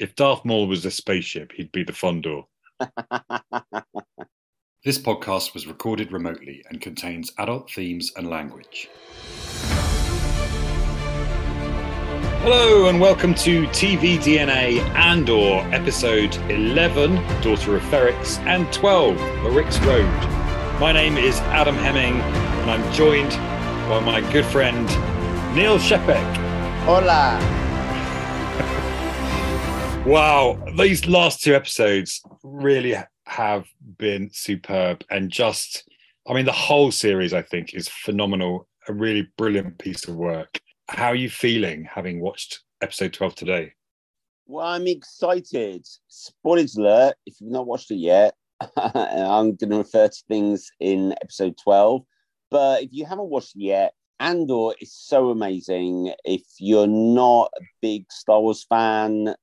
If Darth Maul was a spaceship, he'd be the Fondor. this podcast was recorded remotely and contains adult themes and language. Hello and welcome to TV DNA Andor, episode 11, Daughter of Ferrix, and 12, The Rix Road. My name is Adam Hemming, and I'm joined by my good friend Neil Shepek. Hola. Wow, these last two episodes really have been superb and just, I mean, the whole series, I think, is phenomenal. A really brilliant piece of work. How are you feeling having watched episode 12 today? Well, I'm excited. Spoilers alert, if you've not watched it yet, I'm going to refer to things in episode 12. But if you haven't watched it yet, Andor is so amazing. If you're not a big Star Wars fan,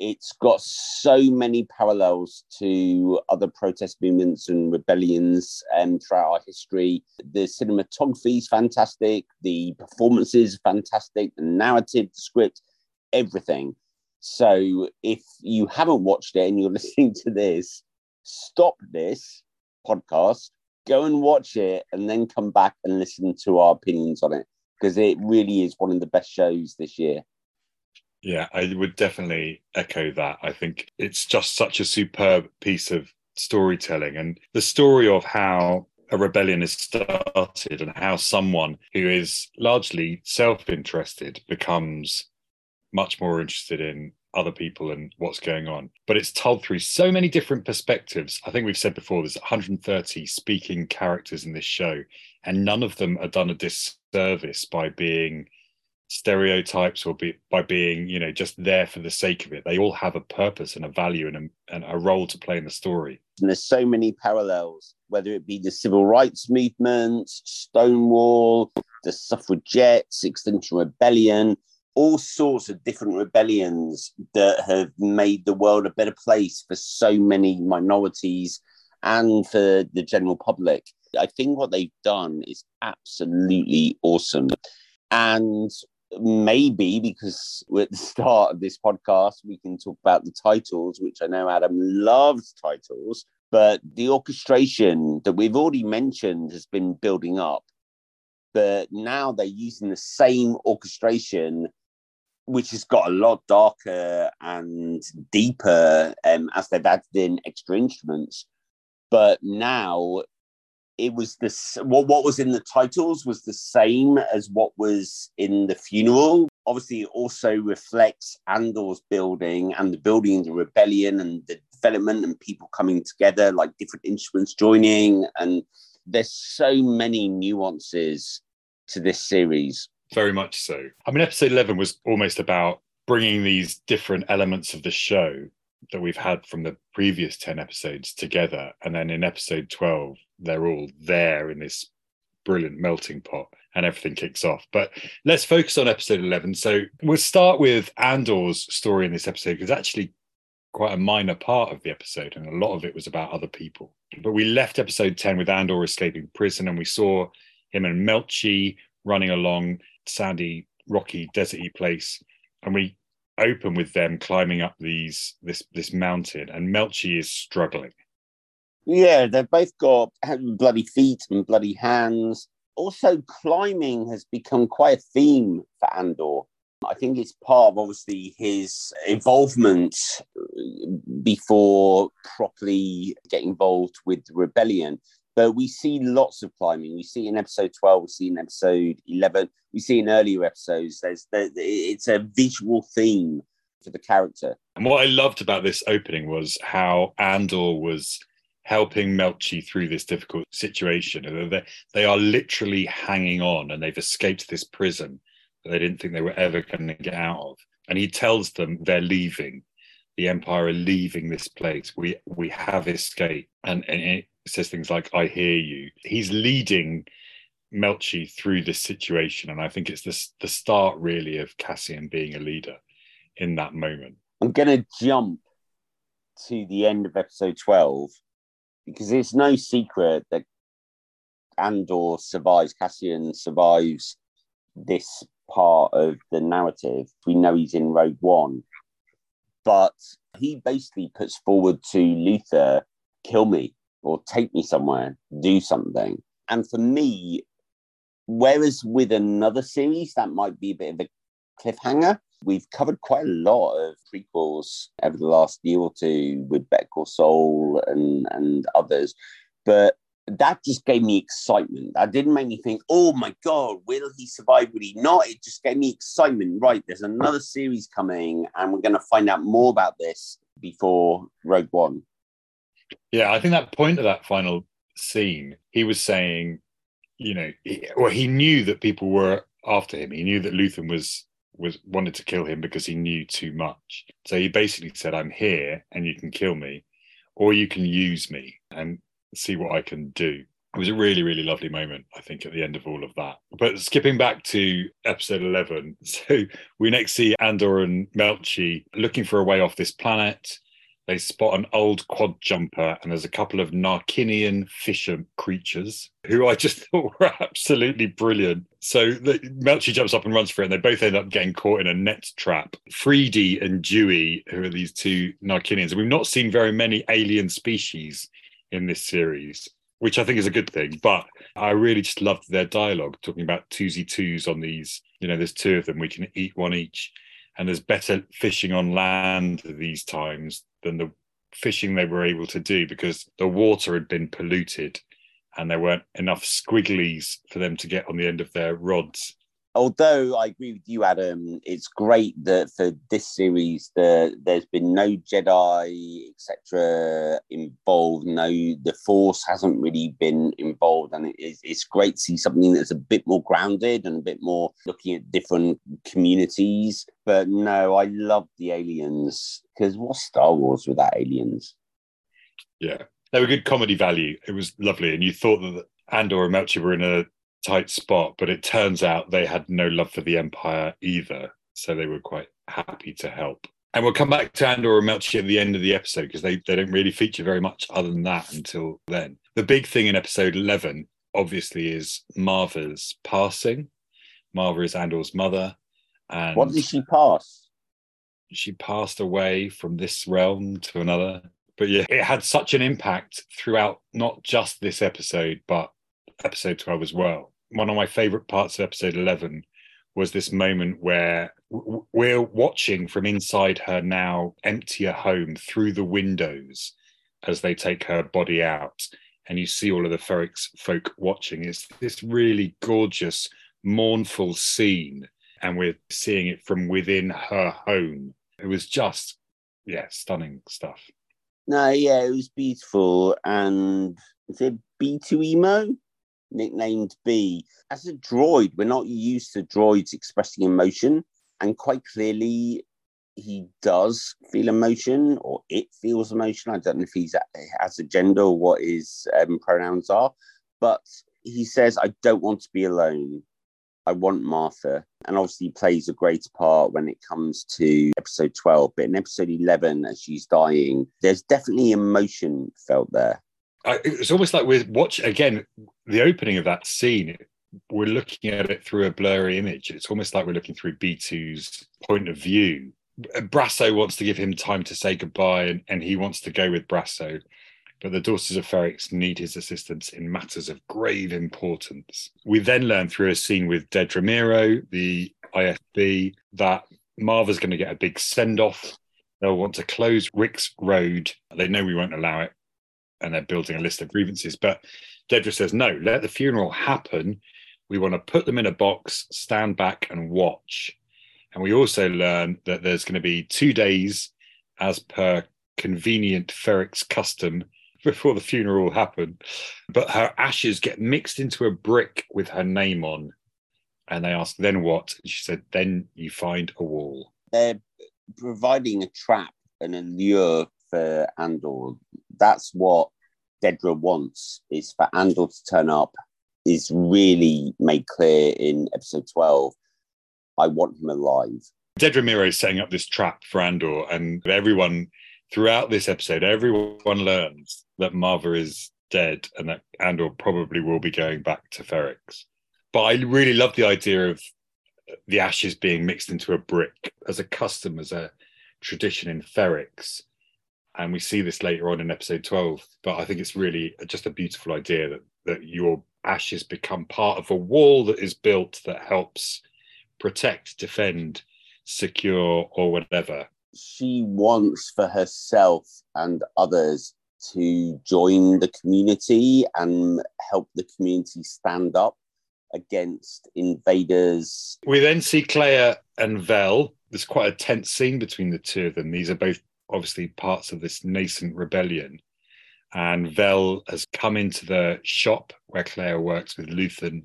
it's got so many parallels to other protest movements and rebellions um, throughout our history. The cinematography is fantastic, the performances fantastic, the narrative, the script, everything. So if you haven't watched it and you're listening to this, stop this podcast go and watch it and then come back and listen to our opinions on it because it really is one of the best shows this year. Yeah, I would definitely echo that. I think it's just such a superb piece of storytelling and the story of how a rebellion is started and how someone who is largely self interested becomes much more interested in other people and what's going on. But it's told through so many different perspectives. I think we've said before there's 130 speaking characters in this show, and none of them are done a disservice by being stereotypes or be, by being, you know, just there for the sake of it. They all have a purpose and a value and a, and a role to play in the story. And there's so many parallels, whether it be the civil rights movement, Stonewall, the suffragettes, Extinction Rebellion, all sorts of different rebellions that have made the world a better place for so many minorities and for the general public. I think what they've done is absolutely awesome. And maybe because at the start of this podcast, we can talk about the titles, which I know Adam loves titles, but the orchestration that we've already mentioned has been building up. But now they're using the same orchestration which has got a lot darker and deeper um, as they've added in extra instruments. But now it was this what what was in the titles was the same as what was in the funeral. Obviously, it also reflects Andor's building and the building the rebellion and the development and people coming together, like different instruments joining. And there's so many nuances to this series very much so. I mean, episode 11 was almost about bringing these different elements of the show that we've had from the previous 10 episodes together. And then in episode 12, they're all there in this brilliant melting pot and everything kicks off. But let's focus on episode 11. So we'll start with Andor's story in this episode because actually quite a minor part of the episode and a lot of it was about other people. But we left episode 10 with Andor escaping prison and we saw him and Melshi running along sandy, rocky, deserty place, and we open with them climbing up these this this mountain, and Melshi is struggling. Yeah, they've both got bloody feet and bloody hands. Also, climbing has become quite a theme for Andor. I think it's part of obviously his involvement before properly getting involved with the rebellion. But we see lots of climbing. We see in episode 12, we see in episode 11, we see in earlier episodes. There's it's a visual theme for the character. And what I loved about this opening was how Andor was helping Melshi through this difficult situation. They, they are literally hanging on and they've escaped this prison that they didn't think they were ever going to get out of. And he tells them they're leaving. The Empire are leaving this place. We we have escaped. And, and it, says things like "I hear you." He's leading Melshi through this situation, and I think it's the the start really of Cassian being a leader in that moment. I'm going to jump to the end of episode twelve because it's no secret that Andor survives. Cassian survives this part of the narrative. We know he's in Rogue One. but he basically puts forward to Luther, kill me or take me somewhere, do something. And for me, whereas with another series, that might be a bit of a cliffhanger. We've covered quite a lot of prequels over the last year or two with Better Call Saul and, and others. But that just gave me excitement. That didn't make me think, oh my God, will he survive? Will he not? It just gave me excitement. Right, there's another series coming, and we're going to find out more about this before Rogue One. Yeah, I think that point of that final scene, he was saying, you know, he, well, he knew that people were after him. He knew that Luthen was was wanted to kill him because he knew too much. So he basically said, "I'm here, and you can kill me, or you can use me and see what I can do." It was a really, really lovely moment, I think, at the end of all of that. But skipping back to episode 11, so we next see Andor and Melshi looking for a way off this planet they spot an old quad jumper and there's a couple of Narkinian fisher creatures who I just thought were absolutely brilliant. So the, Melshi jumps up and runs for it, and they both end up getting caught in a net trap. Freedy and Dewey, who are these two Narkinians, and we've not seen very many alien species in this series, which I think is a good thing. But I really just loved their dialogue, talking about twosie twos on these. You know, there's two of them, we can eat one each and there's better fishing on land these times than the fishing they were able to do because the water had been polluted and there weren't enough squigglies for them to get on the end of their rods although I agree with you, Adam, it's great that for this series, the, there's been no Jedi, etc., involved. No, the Force hasn't really been involved, and it's, it's great to see something that's a bit more grounded and a bit more looking at different communities. But no, I love the aliens because what's Star Wars without aliens? Yeah, they were good comedy value. It was lovely, and you thought that Andor and Melshi were in a tight spot, but it turns out they had no love for the Empire either. So they were quite happy to help. And we'll come back to Andor and Melshi at the end of the episode because they, they don't really feature very much other than that until then. The big thing in episode 11, obviously, is Marva's passing. Marva is Andor's mother. And what did she pass? She passed away from this realm to another. But yeah, it had such an impact throughout not just this episode, but episode 12 as well. One of my favorite parts of episode 11 was this moment where we're watching from inside her now emptier home through the windows as they take her body out. And you see all of the Ferrix folk watching. It's this really gorgeous, mournful scene. And we're seeing it from within her home. It was just, yeah, stunning stuff. No, yeah, it was beautiful. And is it B2EMO? Nicknamed B. As a droid, we're not used to droids expressing emotion, and quite clearly, he does feel emotion or it feels emotion. I don't know if he's has a gender or what his um, pronouns are, but he says, "I don't want to be alone. I want Maarva." And obviously, he plays a great part when it comes to episode twelve. But in episode eleven, as she's dying, there's definitely emotion felt there. I, it's almost like we're watching again the opening of that scene. We're looking at it through a blurry image. It's almost like we're looking through B2's point of view. Brasso wants to give him time to say goodbye, and, and he wants to go with Brasso. But the daughters of Ferrix need his assistance in matters of grave importance. We then learn through a scene with Dedra Meero, the ISB, that Marva's going to get a big send off. They'll want to close Rix Road. They know we won't allow it and they're building a list of grievances. But Dedra says, no, let the funeral happen. We want to put them in a box, stand back and watch. And we also learn that there's going to be two days, as per convenient Ferrix custom, before the funeral will happen. But her ashes get mixed into a brick with her name on. And they ask, then what? And she said, then you find a wall. They're providing a trap, and a lure for Andor. That's what Dedra wants is for Andor to turn up. Is really made clear in episode twelve. I want him alive. Dedra Meero is setting up this trap for Andor, and everyone throughout this episode, everyone learns that Maarva is dead and that Andor probably will be going back to Ferrix. But I really love the idea of the ashes being mixed into a brick as a custom, as a tradition in Ferrix. And we see this later on in episode 12. But I think it's really just a beautiful idea that, that your ashes become part of a wall that is built that helps protect, defend, secure, or whatever. She wants for herself and others to join the community and help the community stand up against invaders. We then see Kleya and Vel. There's quite a tense scene between the two of them. These are both obviously parts of this nascent rebellion. And Vel has come into the shop where Kleya works with Luthen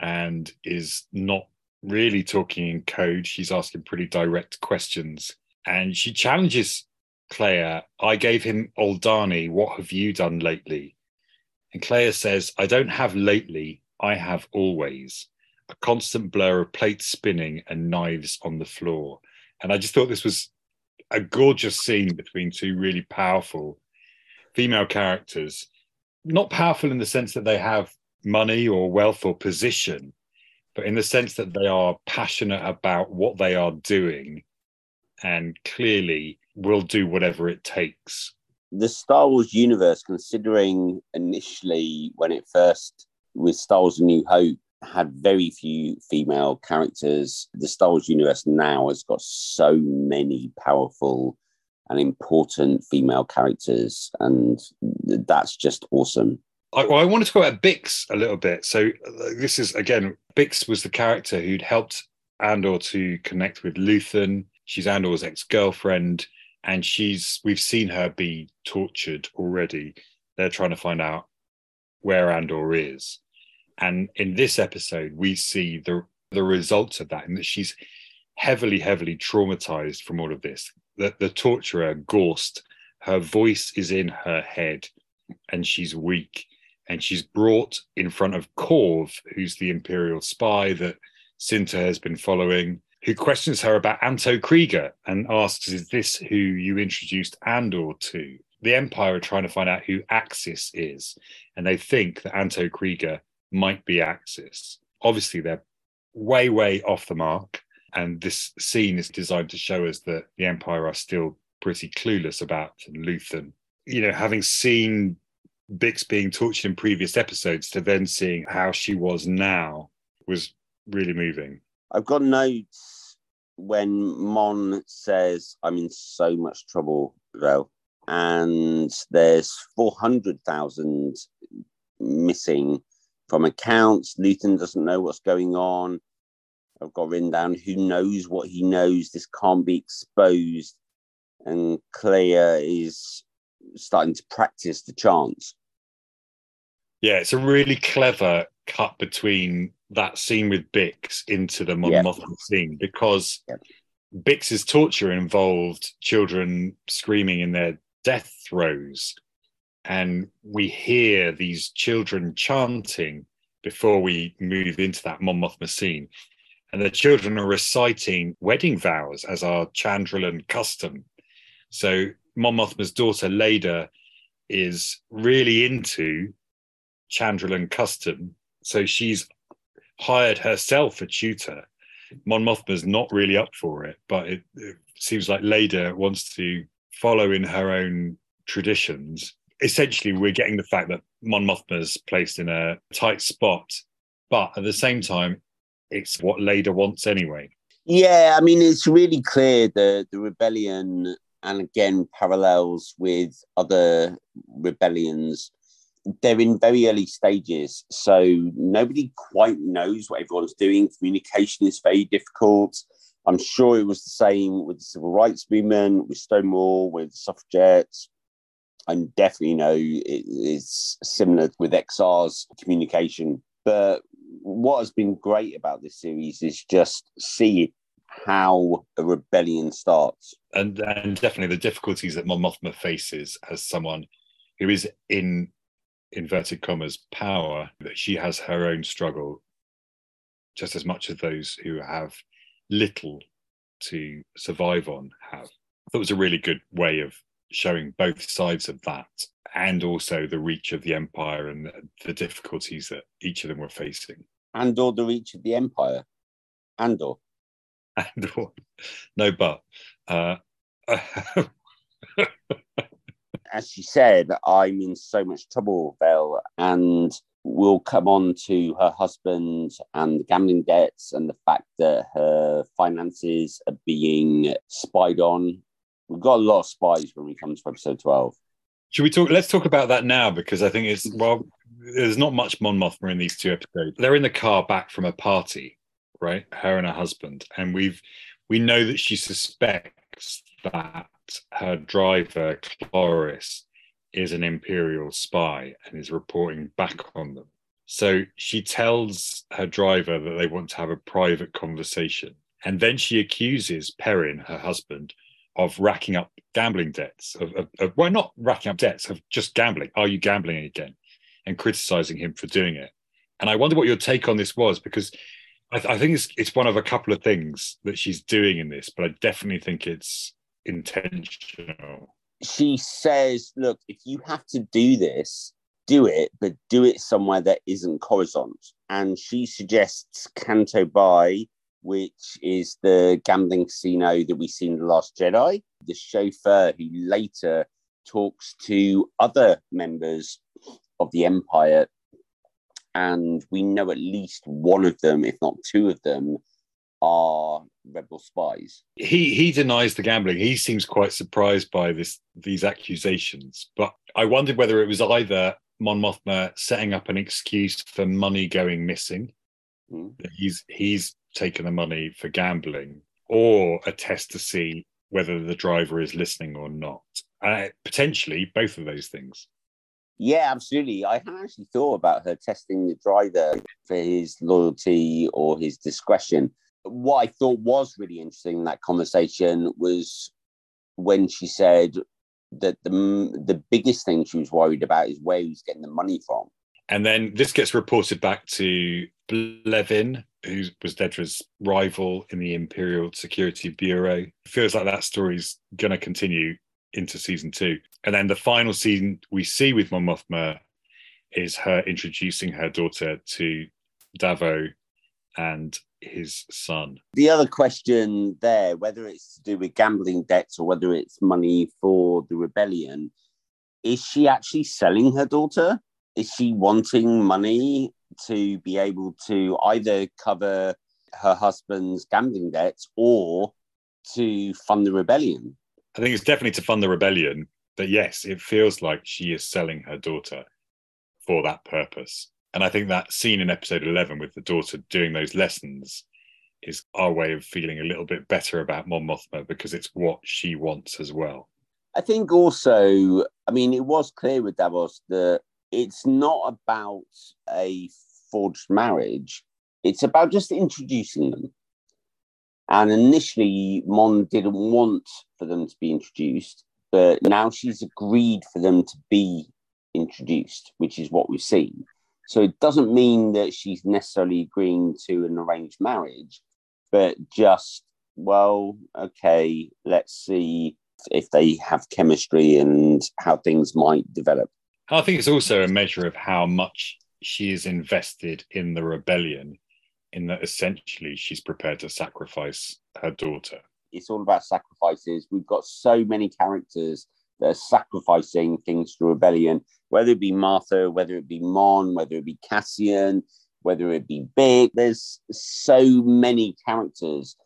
and is not really talking in code. She's asking pretty direct questions. And she challenges Kleya, I gave him Aldhani. What have you done lately? And Kleya says, I don't have lately, I have always. A constant blur of plates spinning and knives on the floor. And I just thought this was a gorgeous scene between two really powerful female characters. Not powerful in the sense that they have money or wealth or position, but in the sense that they are passionate about what they are doing and clearly will do whatever it takes. The Star Wars universe, considering initially when it first with Star Wars A New Hope had very few female characters. The Star Wars universe now has got so many powerful and important female characters, and that's just awesome. I, well, I want to talk about Bix a little bit. So uh, this is again, Bix was the character who'd helped Andor to connect with Luthen. She's Andor's ex-girlfriend, and she's we've seen her be tortured already. They're trying to find out where Andor is. And in this episode, we see the the results of that, and that she's heavily, heavily traumatized from all of this. The, the torturer, Gorst, her voice is in her head and she's weak. And she's brought in front of Korv, who's the Imperial spy that Cinta has been following, who questions her about Anto Kreegyr and asks, Is this who you introduced Andor to? The Empire are trying to find out who Axis is, and they think that Anto Kreegyr might be Axis. Obviously, they're way, way off the mark. And this scene is designed to show us that the Empire are still pretty clueless about Luthen. You know, having seen Bix being tortured in previous episodes to then seeing how she was now was really moving. I've got notes when Mon says, I'm in so much trouble, though. And there's 400,000 missing from accounts. Luthen doesn't know what's going on. I've got written down who knows what he knows. This can't be exposed. And Kleya is starting to practice the chants. Yeah, it's a really clever cut between that scene with Bix into the Mon Mothma scene because Bix's torture involved children screaming in their death throes and we hear these children chanting before we move into that Mon Mothma scene. And the children are reciting wedding vows as our Chandrilan custom. So Mon Mothma's daughter Leida is really into Chandrilan custom. So she's hired herself a tutor. Mon not really up for it, but it, it seems like Leida wants to follow in her own traditions essentially we're getting the fact that Mon Mothma's placed in a tight spot, but at the same time, it's what Leida wants anyway. Yeah, I mean, it's really clear the the rebellion, and again parallels with other rebellions. They're in very early stages, so nobody quite knows what everyone's doing. Communication is very difficult. I'm sure it was the same with the civil rights movement, with Stonewall, with suffragettes, I definitely know it's similar with XR's communication. But what has been great about this series is just see how a rebellion starts. And and definitely the difficulties that Mon Mothma faces as someone who is in inverted commas power, that she has her own struggle just as much as those who have little to survive on have. That was a really good way of showing both sides of that and also the reach of the empire and the, difficulties that each of them were facing. And or the reach of the empire. And or. And or. No, but uh, As she said, I'm in so much trouble, Vel, and we'll come on to her husband and the gambling debts and the fact that her finances are being spied on. We've got a lot of spies when we come to episode 12. Should we talk? Let's talk about that now because I think it's well. There's not much Mon Mothma in these two episodes. They're in the car back from a party, right? Her and her husband, and we've we know that she suspects that her driver Kloris is an imperial spy and is reporting back on them. So she tells her driver that they want to have a private conversation, and then she accuses Perrin, her husband, of racking up gambling debts. Of, of, of well, not racking up debts, of just gambling. Are you gambling again? And criticizing him for doing it. And I wonder what your take on this was because I, th- I, think it's it's one of a couple of things that she's doing in this, but I definitely think it's intentional. She says, "Look, if you have to do this, do it, but do it somewhere that isn't Coruscant." And she suggests Canto Bight which is the gambling casino that we see in The Last Jedi. The chauffeur who later talks to other members of the Empire, and we know at least one of them, if not two of them, are rebel spies. He he denies the gambling. He seems quite surprised by this these accusations. But I wondered whether it was either Mon Mothma setting up an excuse for money going missing. Mm. He's he's taken the money for gambling or a test to see whether the driver is listening or not. Uh, potentially both of those things. Yeah, absolutely. I hadn't actually thought about her testing the driver for his loyalty or his discretion. What I thought was really interesting in that conversation was when she said that the the biggest thing she was worried about is where he's getting the money from. And then this gets reported back to Blevin, who was Dedra's rival in the Imperial Security Bureau. Feels like that story's going to continue into season two. And then the final scene we see with Mon Mothma is her introducing her daughter to Davo and his son. The other question there, whether it's to do with gambling debts or whether it's money for the rebellion, is she actually selling her daughter? Is she wanting money to be able to either cover her husband's gambling debts or to fund the rebellion. I think it's definitely to fund the rebellion, but yes, it feels like she is selling her daughter for that purpose. And I think that scene in episode 11 with the daughter doing those lessons is our way of feeling a little bit better about Mon Mothma because it's what she wants as well. I think also, I mean, it was clear with Davos that it's not about a forged marriage, it's about just introducing them. And initially, Mon didn't want for them to be introduced, but now she's agreed for them to be introduced, which is what we've seen. So it doesn't mean that she's necessarily agreeing to an arranged marriage, but just, well, okay, let's see if they have chemistry and how things might develop. I think it's also a measure of how much she is invested in the rebellion, in that essentially she's prepared to sacrifice her daughter. It's all about sacrifices. We've got so many characters that are sacrificing things to rebellion, whether it be Maarva, whether it be Mon, whether it be Cassian, whether it be Bix. There's so many characters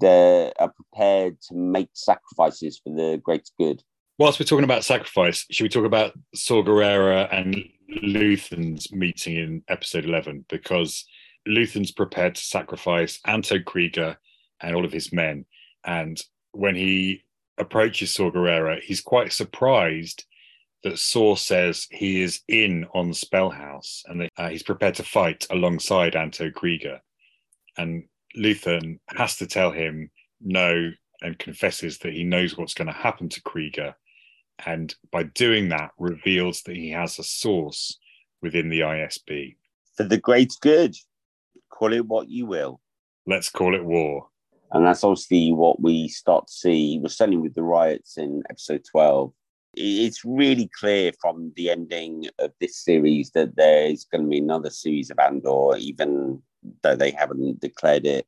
that are prepared to make sacrifices for the greater good whilst we're talking about sacrifice, should we talk about Saw Gerrera and Luthen's meeting in episode 11? Because Luthen's prepared to sacrifice Anto Kreegyr and all of his men. And when he approaches Saw Gerrera, he's quite surprised that Saw says he is in on Spellhaus and that uh, he's prepared to fight alongside Anto Kreegyr. And Luthen has to tell him no and confesses that he knows what's going to happen to Kreegyr and by doing that reveals that he has a source within the ISB. For the great good, call it what you will. Let's call it war. And that's obviously what we start to see. We're starting with the riots in episode 12. It's really clear from the ending of this series that there's going to be another series of Andor, even though they haven't declared it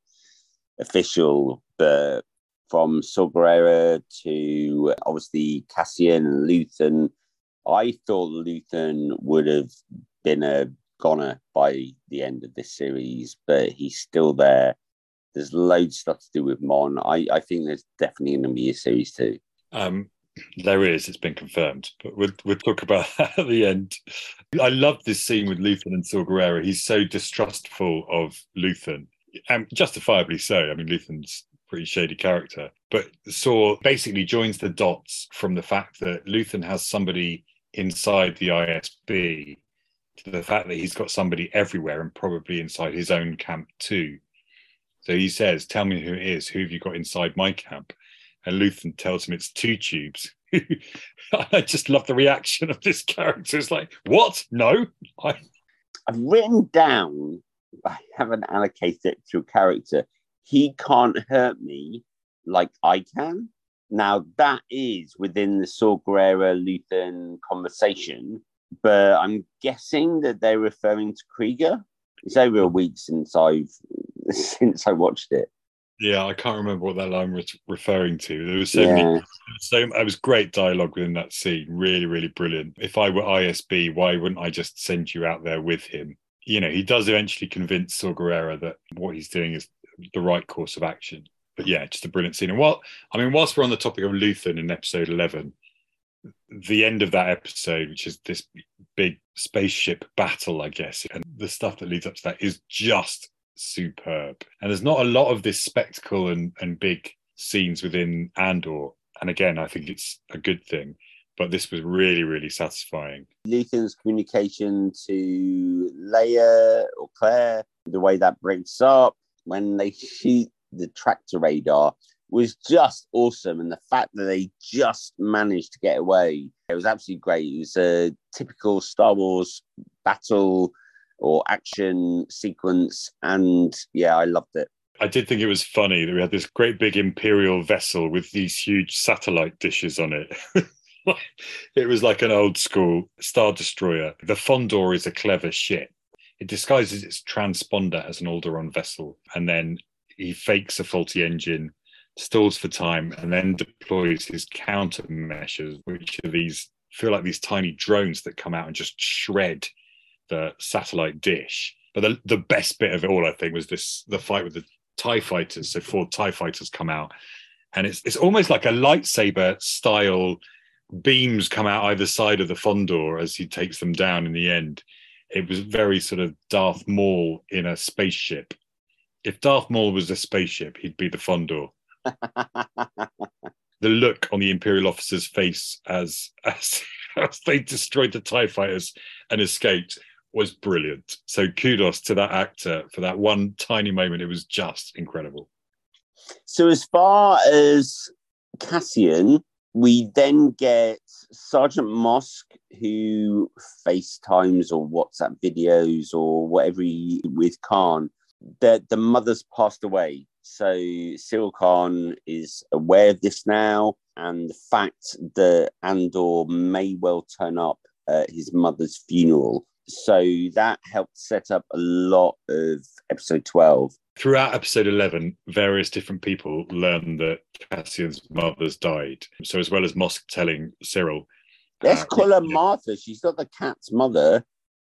official. But from Saw to obviously Cassian and. I thought Luthen would have been a goner by the end of this series, but he's still there. There's loads of stuff to do with Mon. I, I think there's definitely going to be a series two. Um, there is, it's been confirmed, but we'll, we'll talk about that at the end. I love this scene with Luthen and Saw He's so distrustful of Luthen, and justifiably so. I mean, Luthen's pretty shady character, but Saw basically joins the dots from the fact that Luthen has somebody inside the ISB to the fact that he's got somebody everywhere and probably inside his own camp too. So he says, Tell me who it is. Who have you got inside my camp? And Luthen tells him it's two tubes. I just love the reaction of this character. It's like, What? No. I... I've written down, I haven't allocated it to a character. He can't hurt me like I can. Now, that is within the Saw Luthen conversation but I'm guessing that they're referring to Kreegyr. It's over a week since I've since I watched it. Yeah, I can't remember what that line was referring to. There was so yeah. many, so it was great dialogue within that scene. Really, really brilliant. If I were ISB, why wouldn't I just send you out there with him? You know, he does eventually convince Saw that what he's doing is the right course of action. But yeah, just a brilliant scene. And what I mean, whilst we're on the topic of Luthen in episode eleven, the end of that episode, which is this big spaceship battle, I guess, and the stuff that leads up to that is just superb. And there's not a lot of this spectacle and, and big scenes within Andor. And again, I think it's a good thing. But this was really, really satisfying. Luthen's communication to Leia or Claire, the way that breaks up when they shoot the tractor radar was just awesome. And the fact that they just managed to get away, it was absolutely great. It was a typical Star Wars battle or action sequence. And yeah, I loved it. I did think it was funny that we had this great big imperial vessel with these huge satellite dishes on it. it was like an old school star destroyer. The Fondor is a clever ship. It disguises its transponder as an Alderaan vessel, and then he fakes a faulty engine stalls for time, and then deploys his countermeasures, which are these feel like these tiny drones that come out and just shred the satellite dish. But the, the best bit of it all, I think, was this the fight with the TIE fighters. So four TIE fighters come out, and it's it's almost like a lightsaber style beams come out either side of the Fondor as he takes them down in the end. It was very sort of Darth Maul in a spaceship. If Darth Maul was a spaceship, he'd be the Fondor. the look on the Imperial officer's face as, as, as they destroyed the TIE fighters and escaped was brilliant. So kudos to that actor for that one tiny moment. It was just incredible. So as far as Cassian, we then get Sergeant Mosk, who FaceTimes or WhatsApp videos or whatever he, with Karn. The the mother's passed away, so Syril Karn is aware of this now, and the fact that Andor may well turn up at his mother's funeral. So that helped set up a lot of episode 12. Throughout episode 11, various different people learn that Cassian's mother's died. So, as well as Mosk telling Syril, Let's uh, call her Maarva. She's not the cat's mother.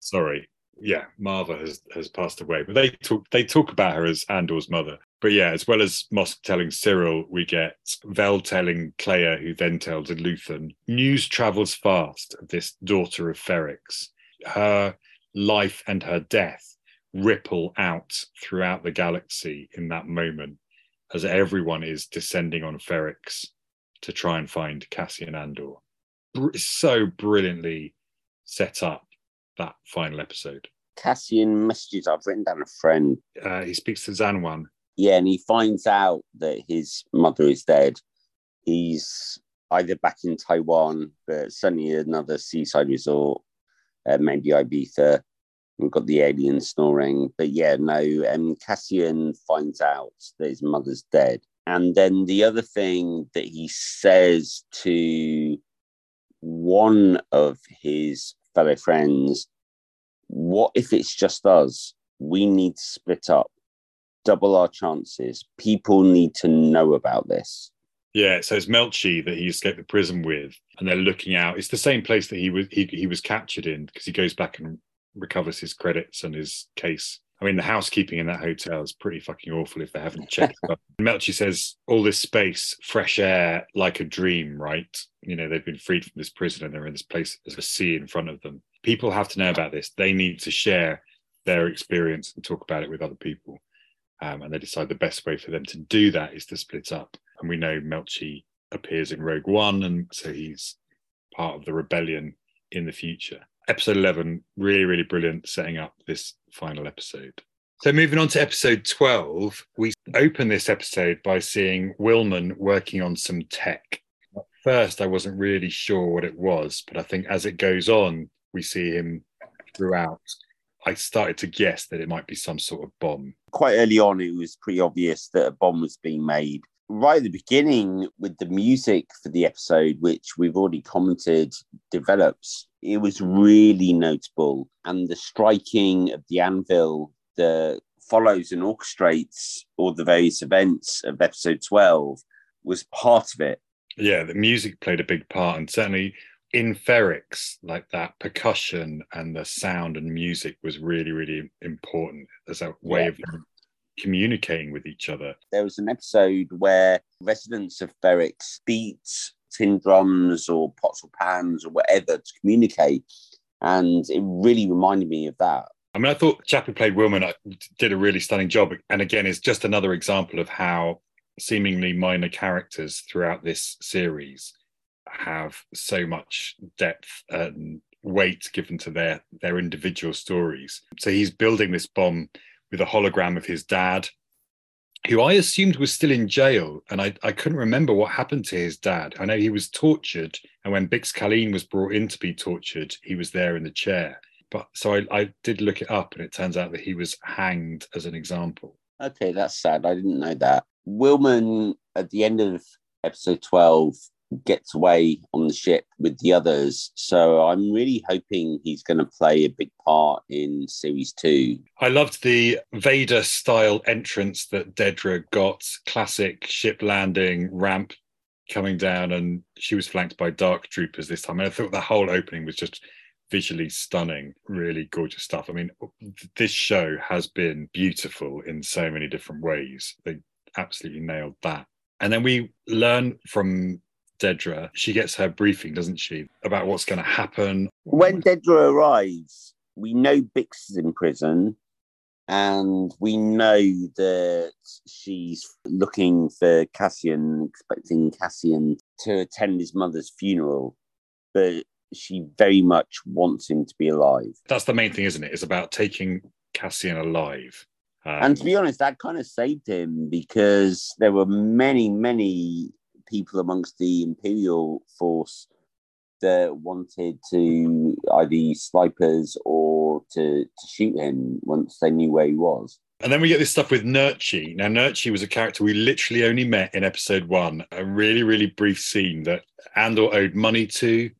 Sorry. Yeah, Maarva has, has passed away, but they talk they talk about her as Andor's mother. But yeah, as well as Mosk telling Syril, we get Vel telling Kleya, who then tells Luthen. News travels fast of this daughter of Ferrix. Her life and her death ripple out throughout the galaxy in that moment as everyone is descending on Ferrix to try and find Cassian Andor. So brilliantly set up that final episode. Cassian messages. I've written down a friend. Uh, he speaks to Xanwan yeah, and he finds out that his mother is dead. He's either back in Taiwan, but certainly another seaside resort, uh, maybe Ibiza. We've got the alien snoring. But yeah, no, um, Cassian finds out that his mother's dead. And then the other thing that he says to one of his fellow friends, what if it's just us? We need to split up double our chances. People need to know about this. Yeah, so it's Melshi that he escaped the prison with, and they're looking out. It's the same place that he was he, he was captured in because he goes back and recovers his credits and his case. I mean, the housekeeping in that hotel is pretty fucking awful if they haven't checked. up. Melshi says all this space, fresh air, like a dream, right? You know, they've been freed from this prison and they're in this place. There's a sea in front of them. People have to know about this. They need to share their experience and talk about it with other people. Um, and they decide the best way for them to do that is to split up. And we know Melshi appears in Rogue One, and so he's part of the rebellion in the future. Episode 11, really, really brilliant setting up this final episode. So, moving on to episode 12, we open this episode by seeing Wilmon working on some tech. At first, I wasn't really sure what it was, but I think as it goes on, we see him throughout. I started to guess that it might be some sort of bomb. Quite early on, it was pretty obvious that a bomb was being made. Right at the beginning, with the music for the episode, which we've already commented, develops, it was really notable. And the striking of the anvil that follows and orchestrates all the various events of episode 12 was part of it. Yeah, the music played a big part, and certainly in Ferrix, like that percussion and the sound and music was really, really important as a way yeah. of communicating with each other. There was an episode where residents of Ferrix beat tin drums or pots or pans or whatever to communicate. And it really reminded me of that. I mean, I thought Chap who played Wilmon uh, did a really stunning job. And again, it's just another example of how seemingly minor characters throughout this series have so much depth and weight given to their their individual stories. So he's building this bomb with a hologram of his dad, who I assumed was still in jail, and I, I couldn't remember what happened to his dad. I know he was tortured, and when Bix Caleen was brought in to be tortured, he was there in the chair. But so I, I did look it up, and it turns out that he was hanged as an example. Okay, that's sad. I didn't know that. Wilmon at the end of episode 12 gets away on the ship with the others. So I'm really hoping he's going to play a big part in series two. I loved the Vader style entrance that Dedra got, classic ship landing ramp coming down, and she was flanked by dark troopers this time. And I thought the whole opening was just visually stunning, really gorgeous stuff. I mean, this show has been beautiful in so many different ways. They absolutely nailed that. And then we learn from Dedra, she gets her briefing, doesn't she, about what's going to happen. When Dedra arrives, we know Bix is in prison and we know that she's looking for Cassian, expecting Cassian to attend his mother's funeral, but she very much wants him to be alive. That's the main thing, isn't it? It's about taking Cassian alive. Um, and to be honest, that kind of saved him because there were many, many people amongst the Imperial force that wanted to either snipers or to, to shoot him once they knew where he was. And then we get this stuff with Nurchi. Now, Nurchi was a character we literally only met in episode one, a really, really brief scene that Andor owed money to.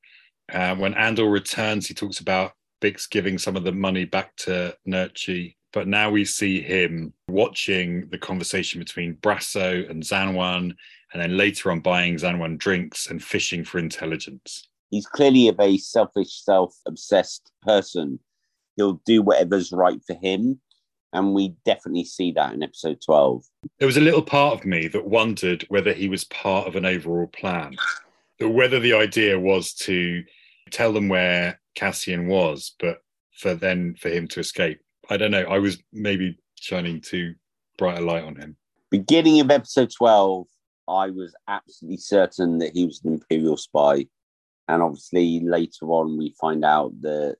Uh, when Andor returns, he talks about Bix giving some of the money back to Nurchi. But now we see him watching the conversation between Brasso and Xanwan and then later on buying Zan drinks and fishing for intelligence. He's clearly a very selfish, self obsessed person. He'll do whatever's right for him. And we definitely see that in episode 12. There was a little part of me that wondered whether he was part of an overall plan, whether the idea was to tell them where Cassian was, but for then for him to escape. I don't know. I was maybe shining too bright a light on him. Beginning of episode 12, I was absolutely certain that he was an Imperial spy. And obviously, later on, we find out that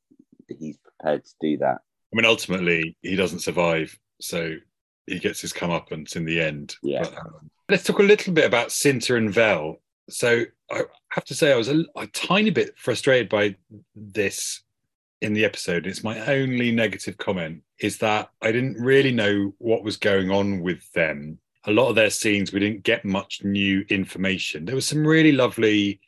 he's prepared to do that. I mean, ultimately, he doesn't survive. So he gets his comeuppance in the end. Yeah. But, um, let's talk a little bit about Cinta and Vel. So I have to say, I was a, a tiny bit frustrated by this in the episode. It's my only negative comment is that I didn't really know what was going on with them a lot of their scenes we didn't get much new information there was some really lovely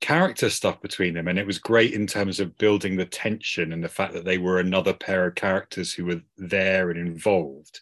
character stuff between them and it was great in terms of building the tension and the fact that they were another pair of characters who were there and involved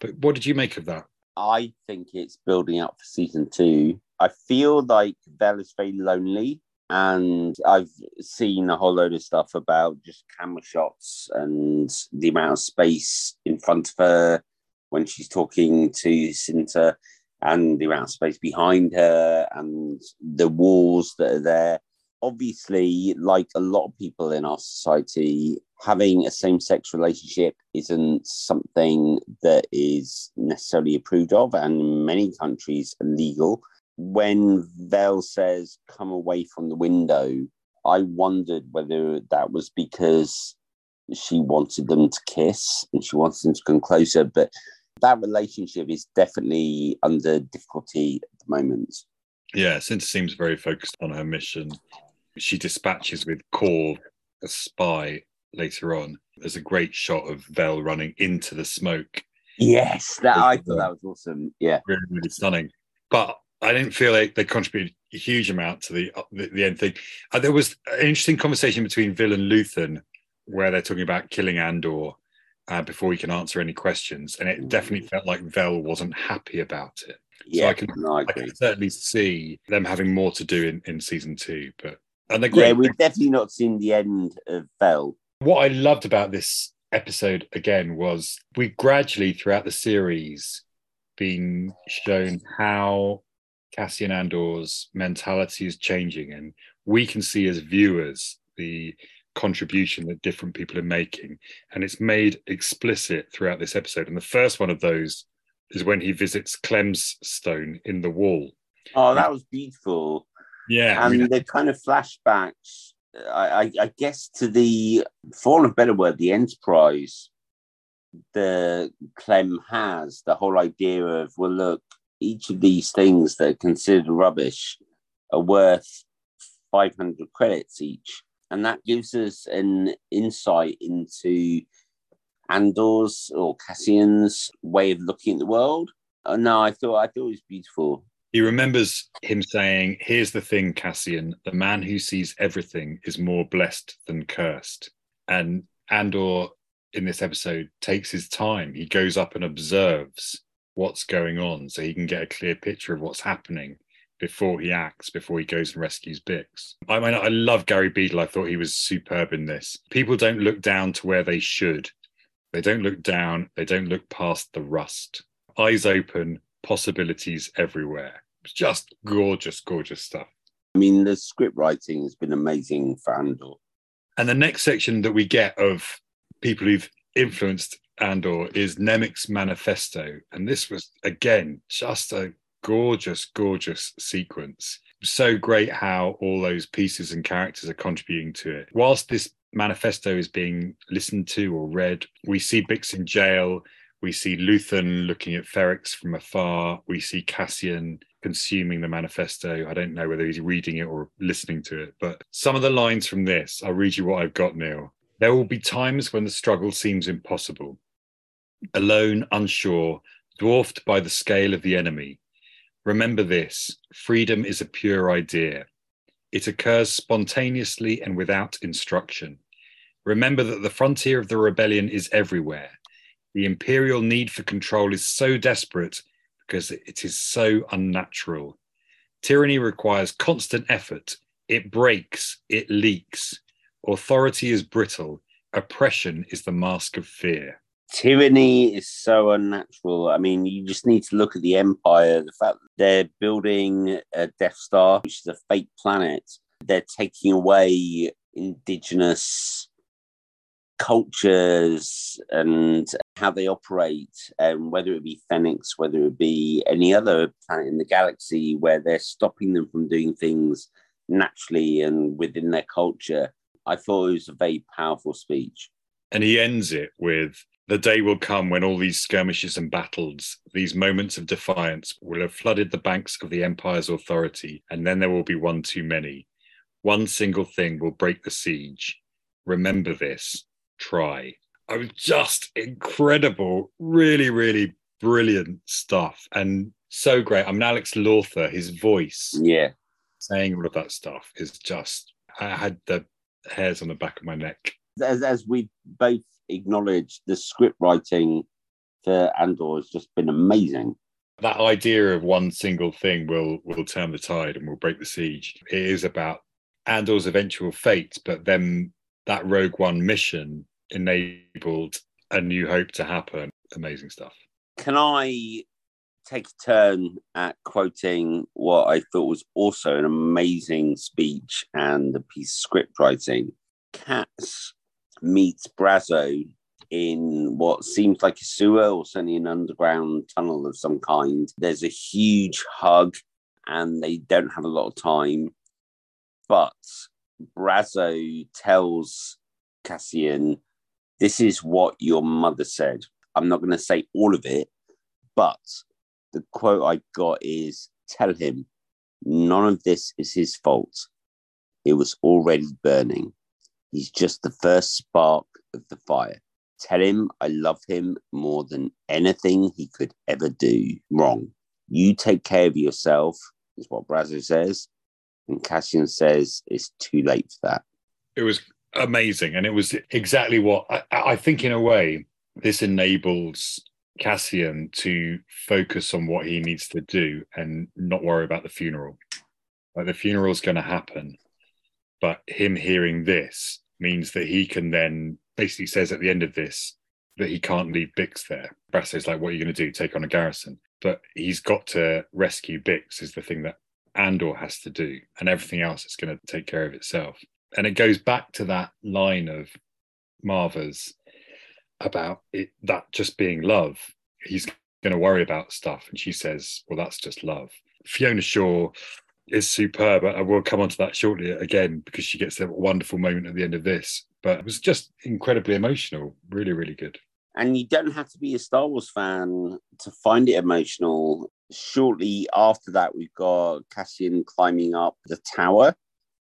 But what did you make of that? I think it's building up for season two. I feel like Vel is very lonely, and I've seen a whole load of stuff about just camera shots and the amount of space in front of her when she's talking to Cinta, and the amount of space behind her, and the walls that are there. Obviously, like a lot of people in our society, having a same sex relationship isn't something that is necessarily approved of, and in many countries illegal. When Vel says, come away from the window, I wondered whether that was because she wanted them to kiss and she wanted them to come closer. But that relationship is definitely under difficulty at the moment. Yeah, Cinta seems very focused on her mission. She dispatches with Kor, a spy, later on. There's a great shot of Vel running into the smoke. Yes, that I thought that was awesome. Yeah, really, really stunning. But I didn't feel like they contributed a huge amount to the the, the end thing. Uh, there was an interesting conversation between Vel and Luthen where they're talking about killing Andor uh, before he can answer any questions, and it definitely felt like Vel wasn't happy about it. yeah, so I can, no, I I can certainly see them having more to do in, in season two. But and they're great. Yeah, we've definitely not seen the end of Vel. what I loved about this episode again was we gradually throughout the series been shown how Cassian Andor's mentality is changing, and we can see as viewers the contribution that different people are making, and it's made explicit throughout this episode. And the first one of those is when he visits Clem's stone in the wall. Oh, that was beautiful. Yeah, I and mean, the kind of flashbacks, I, I, I guess, to the, for want of a better word, the enterprise the Clem has, the whole idea of, well, look, each of these things that are considered rubbish are worth 500 credits each. And that gives us an insight into Andor's or Cassian's way of looking at the world. Uh, no, I thought I thought it was beautiful. He remembers him saying, Here's the thing, Cassian the man who sees everything is more blessed than cursed. And Andor in this episode takes his time. He goes up and observes what's going on so he can get a clear picture of what's happening before he acts, before he goes and rescues Bix. I mean, I love Gary Beadle. I thought he was superb in this. People don't look down to where they should. They don't look down, they don't look past the rust. Eyes open, possibilities everywhere. Just gorgeous, gorgeous stuff. I mean, the script writing has been amazing for Andor. And the next section that we get of people who've influenced Andor is Nemik's manifesto. And this was, again, just a gorgeous, gorgeous sequence. So great how all those pieces and characters are contributing to it. Whilst this manifesto is being listened to or read, we see Bix in jail. We see Luthen looking at Ferrex from afar. We see Cassian consuming the manifesto. I don't know whether he's reading it or listening to it, but some of the lines from this, I'll read you what I've got, Neil. There will be times when the struggle seems impossible. Alone, unsure, dwarfed by the scale of the enemy. Remember this freedom is a pure idea. It occurs spontaneously and without instruction. Remember that the frontier of the rebellion is everywhere. The imperial need for control is so desperate because it is so unnatural. Tyranny requires constant effort. It breaks, it leaks. Authority is brittle. Oppression is the mask of fear. Tyranny is so unnatural. I mean, you just need to look at the Empire, the fact that they're building a Death Star, which is a fake planet. They're taking away indigenous cultures and how they operate, and whether it be Ferrix, whether it be any other planet in the galaxy, where they're stopping them from doing things naturally and within their culture. I thought it was a very powerful speech. And he ends it with the day will come when all these skirmishes and battles, these moments of defiance, will have flooded the banks of the Empire's authority, and then there will be one too many. One single thing will break the siege. Remember this. Try. I was just incredible, really, really brilliant stuff, and so great. I mean, Alex Lawther, his voice Yeah. saying all of that stuff is just. I had the hairs on the back of my neck. as, as we both acknowledged, the script writing for Andor has just been amazing. That idea of one single thing will will turn the tide and will break the siege. It is about Andor's eventual fate, but then that Rogue One mission enabled a new hope to happen. Amazing stuff. Can I take a turn at quoting what I thought was also an amazing speech and a piece of script writing? Cass meets Brasso in what seems like a sewer or certainly an underground tunnel of some kind. There's a huge hug and they don't have a lot of time. But Brasso tells Cassian, This is what your mother said. I'm not going to say all of it, but the quote I got is Tell him none of this is his fault. It was already burning. He's just the first spark of the fire. Tell him I love him more than anything he could ever do wrong. You take care of yourself, is what Brasso says. And Cassian says it's too late for that. It was amazing. And it was exactly what I, I think, in a way, this enables Cassian to focus on what he needs to do and not worry about the funeral. Like the funeral's going to happen, but him hearing this means that he can then basically says at the end of this that he can't leave Bix there. Brasso's like, "What are you going to do? Take on a garrison?" But he's got to rescue Bix. Is the thing that Andor has to do, and everything else is going to take care of itself. And it goes back to that line of Maarva's about it that just being love. He's going to worry about stuff, and she says, "Well, that's just love." Fiona Shaw is superb. I will come on to that shortly again because she gets a wonderful moment at the end of this. But it was just incredibly emotional. Really, really good. And you don't have to be a Star Wars fan to find it emotional. Shortly after that, we've got Cassian climbing up the tower.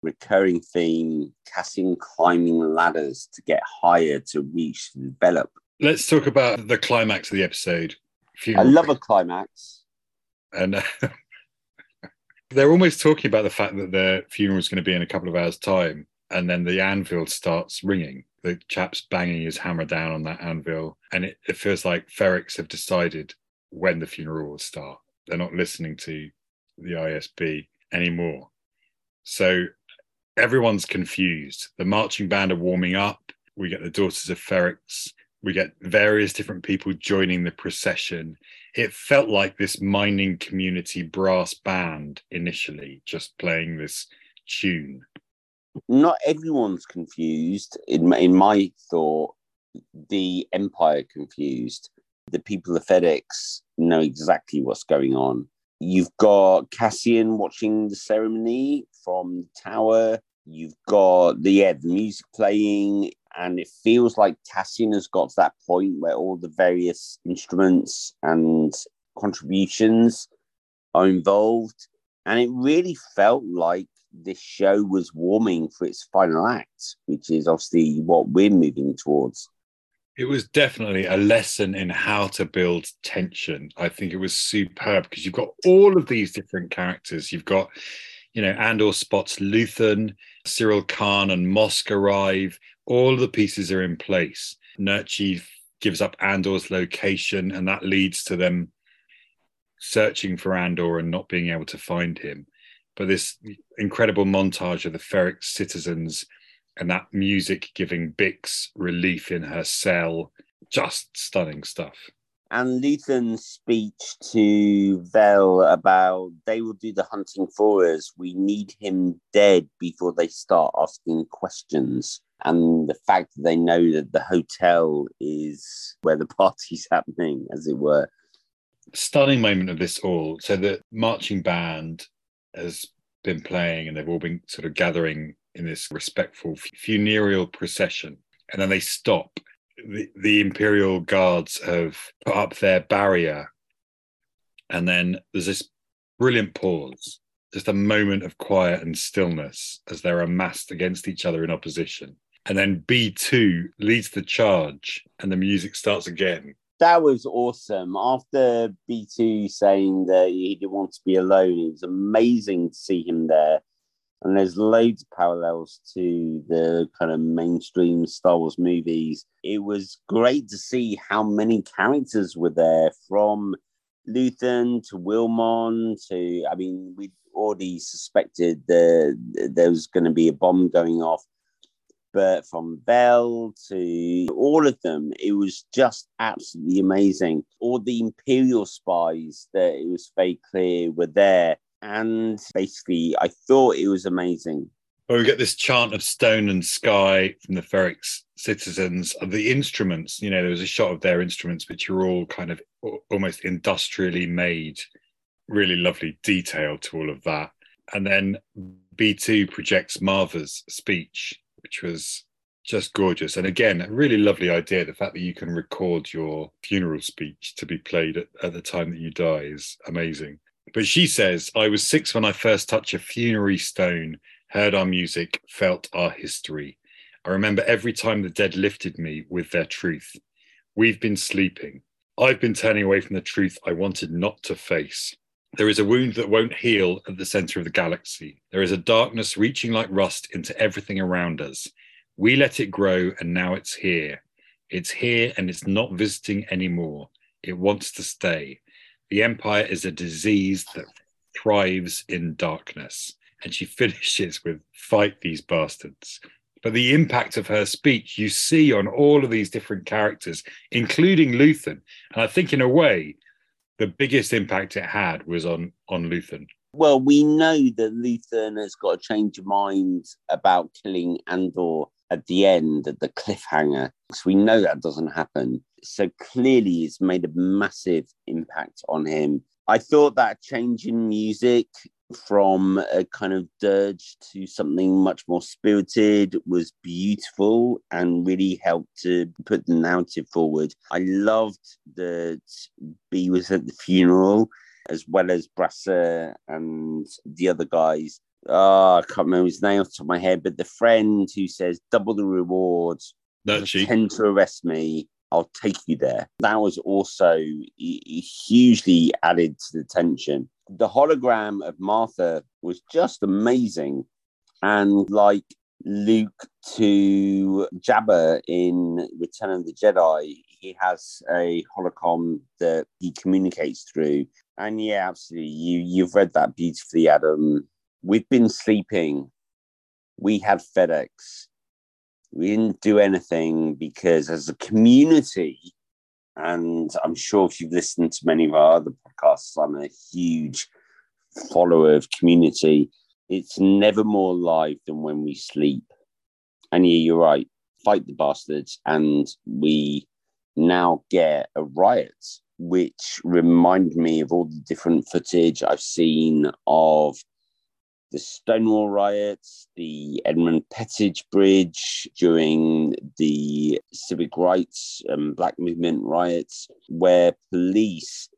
Recurring theme Cassian climbing ladders to get higher to reach the develop. Let's talk about the climax of the episode. Funeral. I love a climax. And uh, they're almost talking about the fact that the funeral is going to be in a couple of hours' time, and then the anvil starts ringing. The chap's banging his hammer down on that anvil, and it, it feels like Ferrex have decided when the funeral will start. They're not listening to the ISB anymore. So everyone's confused. The marching band are warming up. We get the Daughters of Ferrex. We get various different people joining the procession. It felt like this mining community brass band initially, just playing this tune. Not everyone's confused. In, in my thought, the Empire confused. The people of Ferrix know exactly what's going on. You've got Cassian watching the ceremony from the tower. You've got the yeah, the music playing and it feels like Cassian has got to that point where all the various instruments and contributions are involved. And it really felt like this show was warming for its final act, which is obviously what we're moving towards. It was definitely a lesson in how to build tension. I think it was superb because you've got all of these different characters. You've got, you know, Andor spots Luthen, Syril Karn, and Mosk arrive all the pieces are in place. Nurchi gives up Andor's location, and that leads to them searching for Andor and not being able to find him. But this incredible montage of the Ferrix citizens and that music giving Bix relief in her cell, just stunning stuff. And Luthen's speech to Vel about they will do the hunting for us. We need him dead before they start asking questions and the fact that they know that the hotel is where the party's happening, as it were. Stunning moment of this all. So the marching band has been playing, and they've all been sort of gathering in this respectful funereal procession, and then they stop. The, imperial guards have put up their barrier, and then there's this brilliant pause just a moment of quiet and stillness as they're amassed against each other in opposition and then B2 leads the charge and the music starts again. That was awesome. After B2 saying that he didn't want to be alone, it was amazing to see him there. And there's loads of parallels to the kind of mainstream Star Wars movies. It was great to see how many characters were there from Luthen to Wilmon to, I mean, we'd already suspected that there was going to be a bomb going off but from Vel to all of them, it was just absolutely amazing. All the Imperial spies that it was very clear were there. And basically, I thought it was amazing. Well, we get this chant of stone and sky from the Ferrix citizens. The instruments, you know, there was a shot of their instruments, which are all kind of almost industrially made, really lovely detail to all of that. And then B2 projects Maarva's speech which was just gorgeous. And again, a really lovely idea. The fact that you can record your funeral speech to be played at, at the time that you die is amazing. But she says, I was six when I first touched a funerary stone, heard our music, felt our history. I remember every time the dead lifted me with their truth. We've been sleeping. I've been turning away from the truth I wanted not to face. There is a wound that won't heal at the center of the galaxy. There is a darkness reaching like rust into everything around us. We let it grow, and now it's here. It's here and it's not visiting anymore. It wants to stay. The Empire is a disease that thrives in darkness. And she finishes with fight these bastards. But the impact of her speech you see on all of these different characters, including Luthen. And I think, in a way, the biggest impact it had was on on Luthen. Well, we know that Luthen has got a change of mind about killing Andor at the end at the cliffhanger. So we know that doesn't happen. So clearly, it's made a massive impact on him. I thought that change in music from a kind of dirge to something much more spirited was beautiful and really helped to put the narrative forward. I loved that B was at the funeral as well as Brasso and the other guys. Oh, I can't remember his name off the top of my head, but the friend who says double the rewards, that tend to arrest me. I'll take you there. That was also hugely added to the tension the hologram of Maarva was just amazing. And like Luke to Jabba in Return of the Jedi, he has a holocom that he communicates through. And yeah, absolutely. You you've read that beautifully, Adam. We've been sleeping. We had Ferrix. We didn't do anything because as a community, and I'm sure if you've listened to many of our other podcasts, I'm a huge follower of community. It's never more alive than when we sleep. And yeah, you're right. Fight the bastards. And we now get a riot, which reminded me of all the different footage I've seen of the Stonewall riots, the Edmund Pettus Bridge during the civic rights and Black Movement riots, where police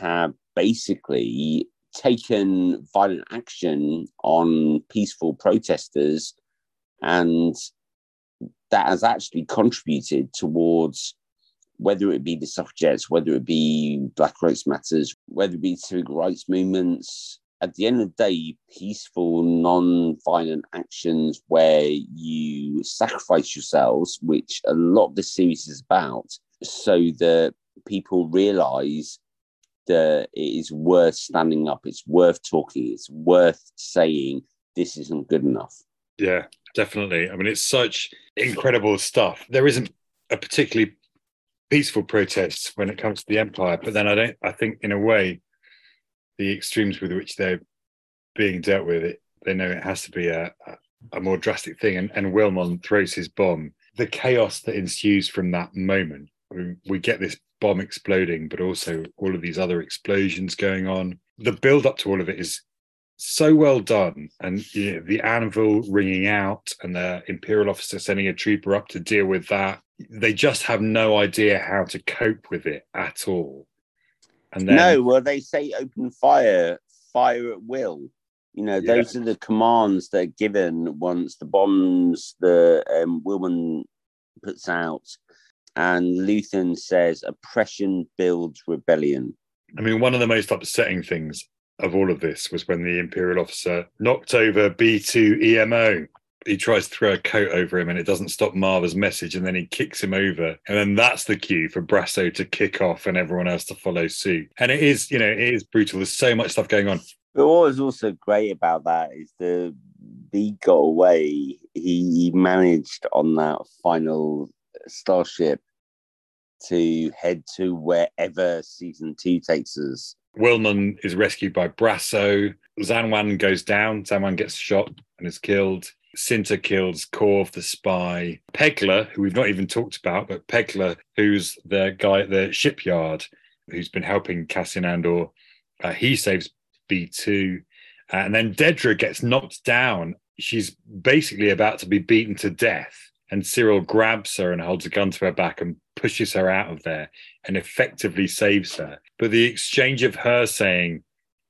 have basically taken violent action on peaceful protesters, and that has actually contributed towards whether it be the suffragettes, whether it be Black Rights Matters, whether it be civil rights movements, at the end of the day, peaceful, non-violent actions where you sacrifice yourselves, which a lot of the series is about, so that people realize that it is worth standing up, it's worth talking, it's worth saying this isn't good enough. Yeah, definitely. I mean, it's such incredible stuff. There isn't a particularly peaceful protest when it comes to the empire, but then I don't. I think in a way the extremes with which they're being dealt with, it they know it has to be a, a, more drastic thing. And, and Wilmon throws his bomb. The chaos that ensues from that moment, we, we get this bomb exploding, but also all of these other explosions going on. The build up to all of it is so well done. And you know, the anvil ringing out and the Imperial officer sending a trooper up to deal with that. They just have no idea how to cope with it at all. And then, no, well, they say open fire, fire at will. You know, yeah. those are the commands that are given once the bombs the um, Wilmon puts out. And Luthen says, oppression builds rebellion. I mean, one of the most upsetting things of all of this was when the Imperial officer knocked over B2 EMO. He tries to throw a coat over him and it doesn't stop Maarva's message, and then he kicks him over. And then that's the cue for Brasso to kick off and everyone else to follow suit. And it is, you know, it is brutal. There's so much stuff going on. But what was also great about that is the B got away. He managed on that final starship to head to wherever season two takes us. Wilmon is rescued by Brasso. Xanwan goes down. Xanwan gets shot and is killed. Cinta kills Korv, the spy. Pegler, who we've not even talked about, but Pegler, who's the guy at the shipyard who's been helping Cassian Andor, uh, he saves B2. Uh, and then Dedra gets knocked down. She's basically about to be beaten to death. And Syril grabs her and holds a gun to her back and pushes her out of there and effectively saves her. But the exchange of her saying,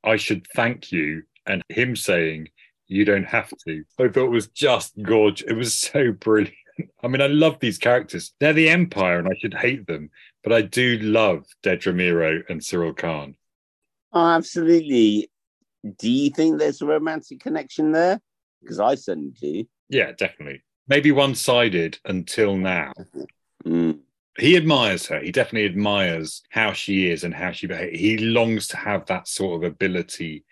I should thank you, and him saying, You don't have to, I thought it was just gorgeous. It was so brilliant. I mean, I love these characters. They're the Empire, and I should hate them, but I do love Dedra Meero and Syril Karn. Oh, absolutely. Do you think there's a romantic connection there? Because I certainly do. Yeah, definitely. Maybe one sided until now. Mm. He admires her. He definitely admires how she is and how she behaves. He longs to have that sort of ability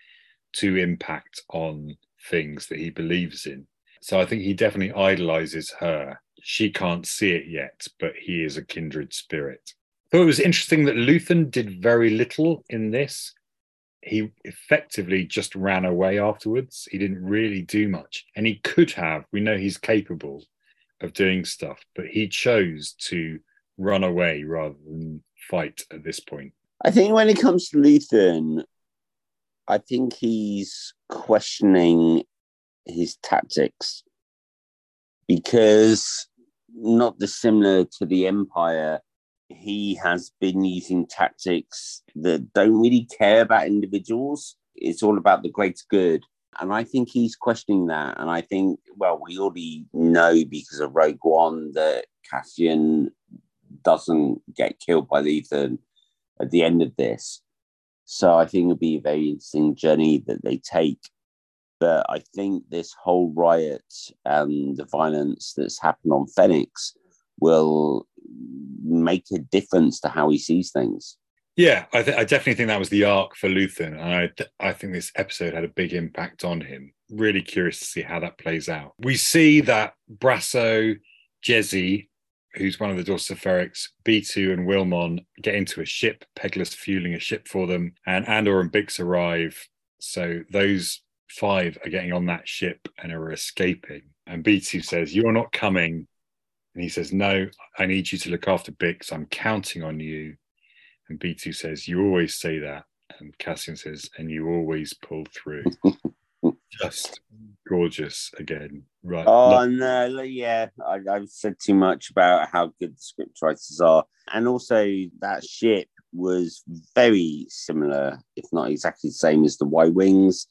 to impact on things that he believes in. So I think he definitely idolizes her. She can't see it yet, but he is a kindred spirit. Thought it was interesting that Luthen did very little in this. He effectively just ran away afterwards. He didn't really do much. And he could have. We know he's capable of doing stuff, but he chose to run away rather than fight at this point. I think when it comes to Luthen, I think he's questioning his tactics because, not dissimilar to the Empire, he has been using tactics that don't really care about individuals. It's all about the greater good. And I think he's questioning that. And I think, well, we already know because of Rogue One that Cassian doesn't get killed by Luthen at the end of this. So I think it'll be a very interesting journey that they take. But I think this whole riot and the violence that's happened on Ferrix will make a difference to how he sees things. Yeah, I, th- I definitely think that was the arc for Luthen, and I th- I think this episode had a big impact on him. Really curious to see how that plays out. We see that Brasso, Jezzy, who's one of the daughters of Ferrix, B2 and Wilmon get into a ship. Pegler's fueling a ship for them, and Andor and Bix arrive. So those five are getting on that ship and are escaping. And B2 says, You're not coming. And he says, No, I need you to look after Bix. I'm counting on you. And B2 says, You always say that. And Cassian says, And you always pull through. Just gorgeous again. Right. Oh, no. Yeah. I, I've said too much about how good the script writers are. And also, that ship was very similar, if not exactly the same as the Y Wings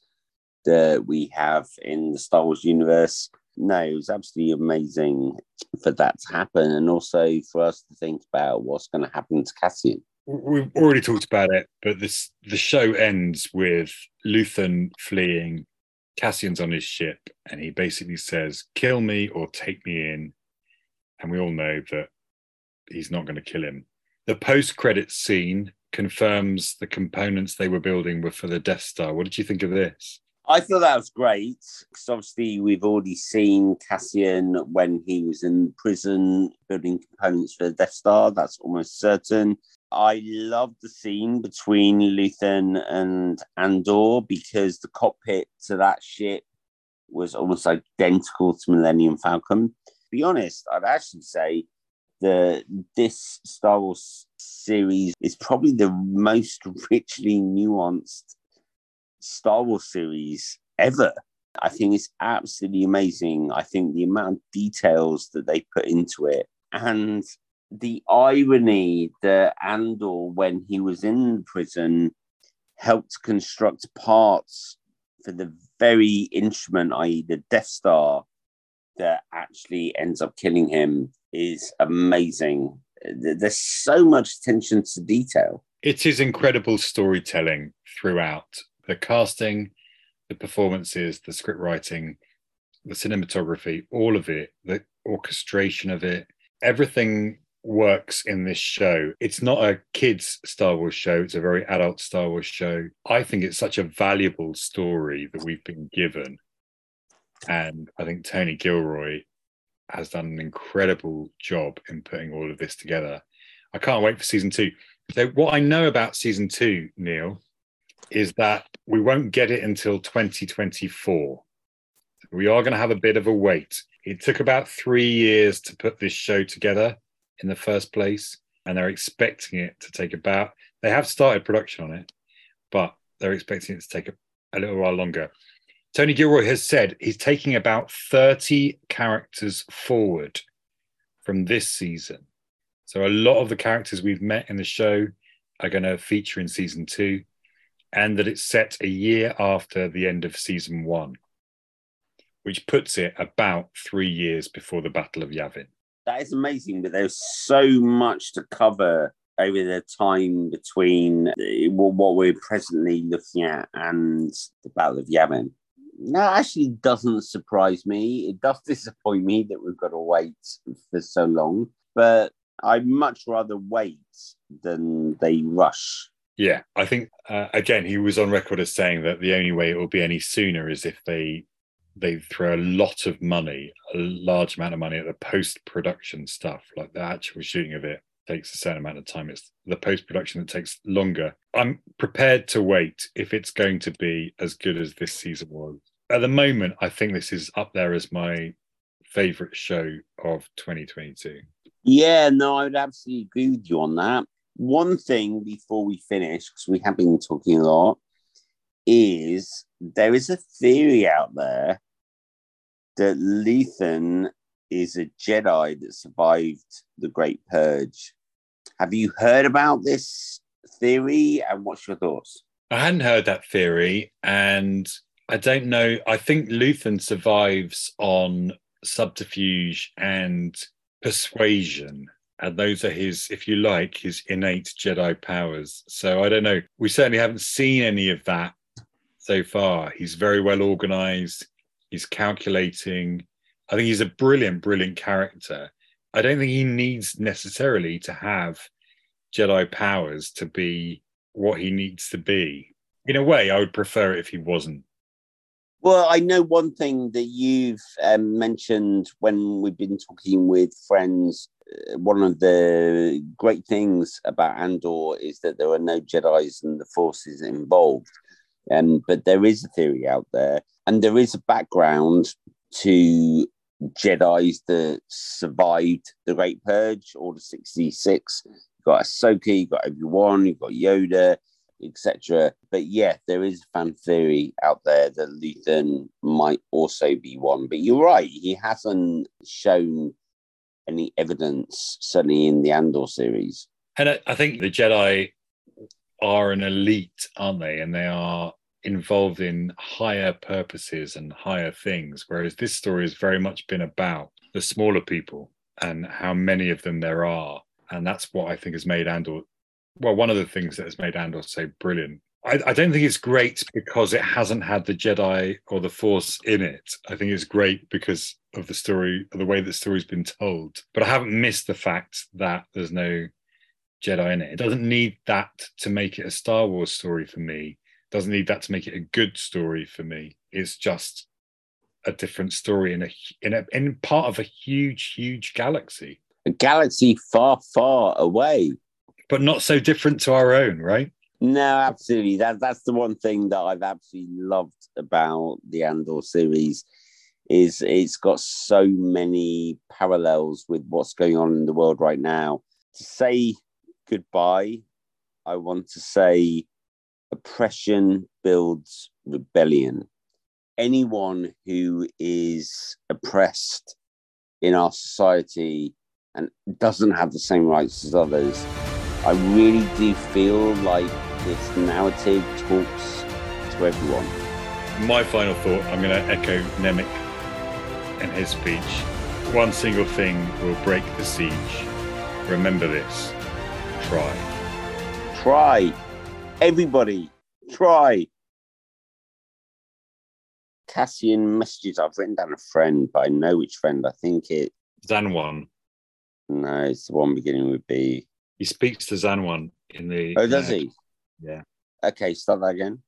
that we have in the Star Wars universe. No, it was absolutely amazing for that to happen, and also for us to think about what's going to happen to Cassian. We've already talked about it, but this the show ends with Luthen fleeing. Cassian's on his ship, and he basically says, "Kill me or take me in." And we all know that he's not going to kill him. The post-credit scene confirms the components they were building were for the Death Star. What did you think of this? I thought that was great because obviously we've already seen Cassian when he was in prison building components for the Death Star. That's almost certain. I love the scene between Luthen and Andor because the cockpit to that ship was almost identical to Millennium Falcon. To be honest, I'd actually say that this Star Wars series is probably the most richly nuanced Star Wars series ever. I think it's absolutely amazing. I think the amount of details that they put into it and the irony that Andor, when he was in prison, helped construct parts for the very instrument, i.e., the Death Star, that actually ends up killing him is amazing. There's so much attention to detail. It is incredible storytelling throughout The casting, the performances, the script writing, the cinematography, all of it, the orchestration of it, everything works in this show. It's not a kids Star Wars show, it's a very adult Star Wars show. I think it's such a valuable story that we've been given. And I think Tony Gilroy has done an incredible job in putting all of this together. I can't wait for season two. So, what I know about season two, Neil, is that we won't get it until 2024. We are going to have a bit of a wait. It took about three years to put this show together in the first place, and they're expecting it to take about. They have started production on it, but they're expecting it to take a, a little while longer. Tony Gilroy has said he's taking about 30 characters forward from this season. So a lot of the characters we've met in the show are going to feature in season two, and that it's set a year after the end of season one, which puts it about three years before the Battle of Yavin. That is amazing, but there's so much to cover over the time between what we're presently looking at and the Battle of Yavin that actually doesn't surprise me. It does disappoint me that we've got to wait for so long, but I'd much rather wait than they rush. Yeah, I think uh, again he was on record as saying that the only way it will be any sooner is if they they throw a lot of money, a large amount of money at the post production stuff, like the actual shooting of it takes a certain amount of time. It's the post production that takes longer. I'm prepared to wait if it's going to be as good as this season was. At the moment, I think this is up there as my favorite show of 2022. Yeah, no, I would absolutely agree with you on that. One thing before we finish, because we have been talking a lot, is there is a theory out there that Luthen is a Jedi that survived the Great Purge. Have you heard about this theory and what's your thoughts? I hadn't heard that theory, and I don't know. I think Luthen survives on subterfuge and persuasion. And those are his, if you like, his innate Jedi powers. So I don't know. We certainly haven't seen any of that so far. He's very well organized, he's calculating, I think he's a brilliant, brilliant character. I don't think he needs necessarily to have Jedi powers to be what he needs to be. In a way, I would prefer it if he wasn't. Well, I know one thing that you've um, mentioned when we've been talking with friends. Uh, one of the great things about Andor is that there are no Jedi's and the Forces involved. Um, but there is a theory out there, and there is a background to Jedi's that survived the Great Purge, Order 66. You've got Ahsoka, you've got Obi Wan, you've got Yoda, etc. But yeah, there is a fan theory out there that Luthen might also be one. But you're right, he hasn't shown any evidence, certainly in the Andor series. And I think the Jedi are an elite, aren't they? And they are involved in higher purposes and higher things, whereas this story has very much been about the smaller people and how many of them there are. And that's what I think has made Andor, well, one of the things that has made Andor so brilliant. I, I don't think it's great because it hasn't had the Jedi or the Force in it. I think it's great because of the story, the way the story's been told. But I haven't missed the fact that there's no Jedi in it. It doesn't need that to make it a Star Wars story for me It doesn't need that to make it a good story for me. It's just a different story in a in a in part of a huge, huge galaxy. A galaxy far, far away. But not so different to our own, right? No, absolutely. That that's the one thing that I've absolutely loved about the Andor series is it's got so many parallels with what's going on in the world right now. To say goodbye, I want to say oppression builds rebellion. Anyone who is oppressed in our society and doesn't have the same rights as others, I really do feel like this narrative talks to everyone. My final thought I'm going to echo Nemik in his speech. One single thing will break the siege. Remember this try. Try. Everybody, try. Cassian messages. I've written down a friend, but I know which friend. I think it. Xanwan. No, it's the one beginning with B. He speaks to Xanwan in the. Oh, does uh, he? Yeah. Okay, start that again.